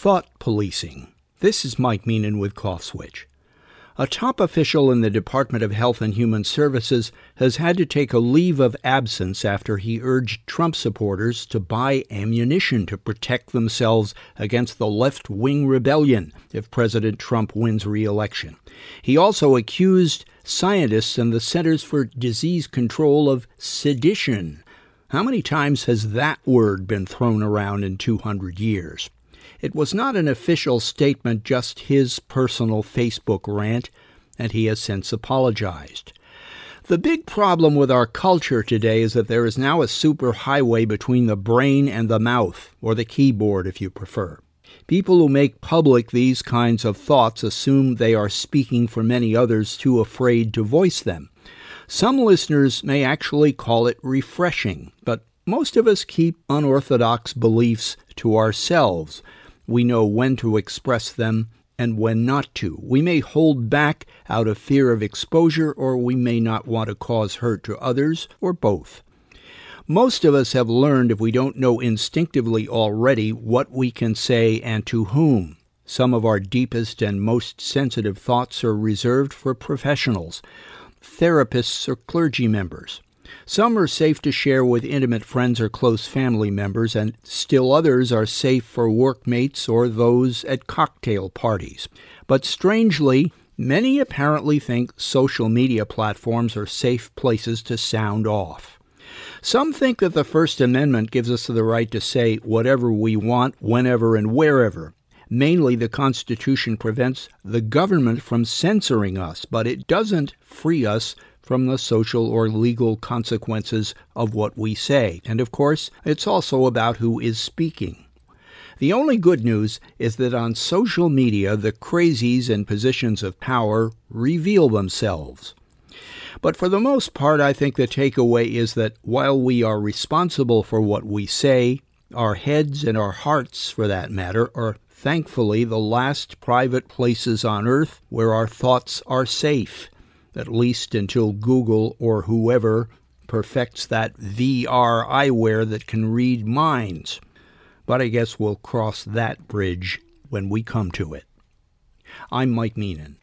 Thought policing. This is Mike Meenan with Cough Switch. A top official in the Department of Health and Human Services has had to take a leave of absence after he urged Trump supporters to buy ammunition to protect themselves against the left wing rebellion if President Trump wins re election. He also accused scientists and the Centers for Disease Control of sedition. How many times has that word been thrown around in 200 years? It was not an official statement, just his personal Facebook rant, and he has since apologized. The big problem with our culture today is that there is now a superhighway between the brain and the mouth, or the keyboard if you prefer. People who make public these kinds of thoughts assume they are speaking for many others too afraid to voice them. Some listeners may actually call it refreshing, but most of us keep unorthodox beliefs to ourselves. We know when to express them and when not to. We may hold back out of fear of exposure, or we may not want to cause hurt to others, or both. Most of us have learned, if we don't know instinctively already, what we can say and to whom. Some of our deepest and most sensitive thoughts are reserved for professionals, therapists, or clergy members. Some are safe to share with intimate friends or close family members, and still others are safe for workmates or those at cocktail parties. But strangely, many apparently think social media platforms are safe places to sound off. Some think that the First Amendment gives us the right to say whatever we want, whenever and wherever. Mainly, the Constitution prevents the government from censoring us, but it doesn't free us from the social or legal consequences of what we say. And of course, it's also about who is speaking. The only good news is that on social media, the crazies in positions of power reveal themselves. But for the most part, I think the takeaway is that while we are responsible for what we say, our heads and our hearts, for that matter, are thankfully the last private places on earth where our thoughts are safe at least until Google or whoever perfects that VR eyewear that can read minds. But I guess we'll cross that bridge when we come to it. I'm Mike Meenan.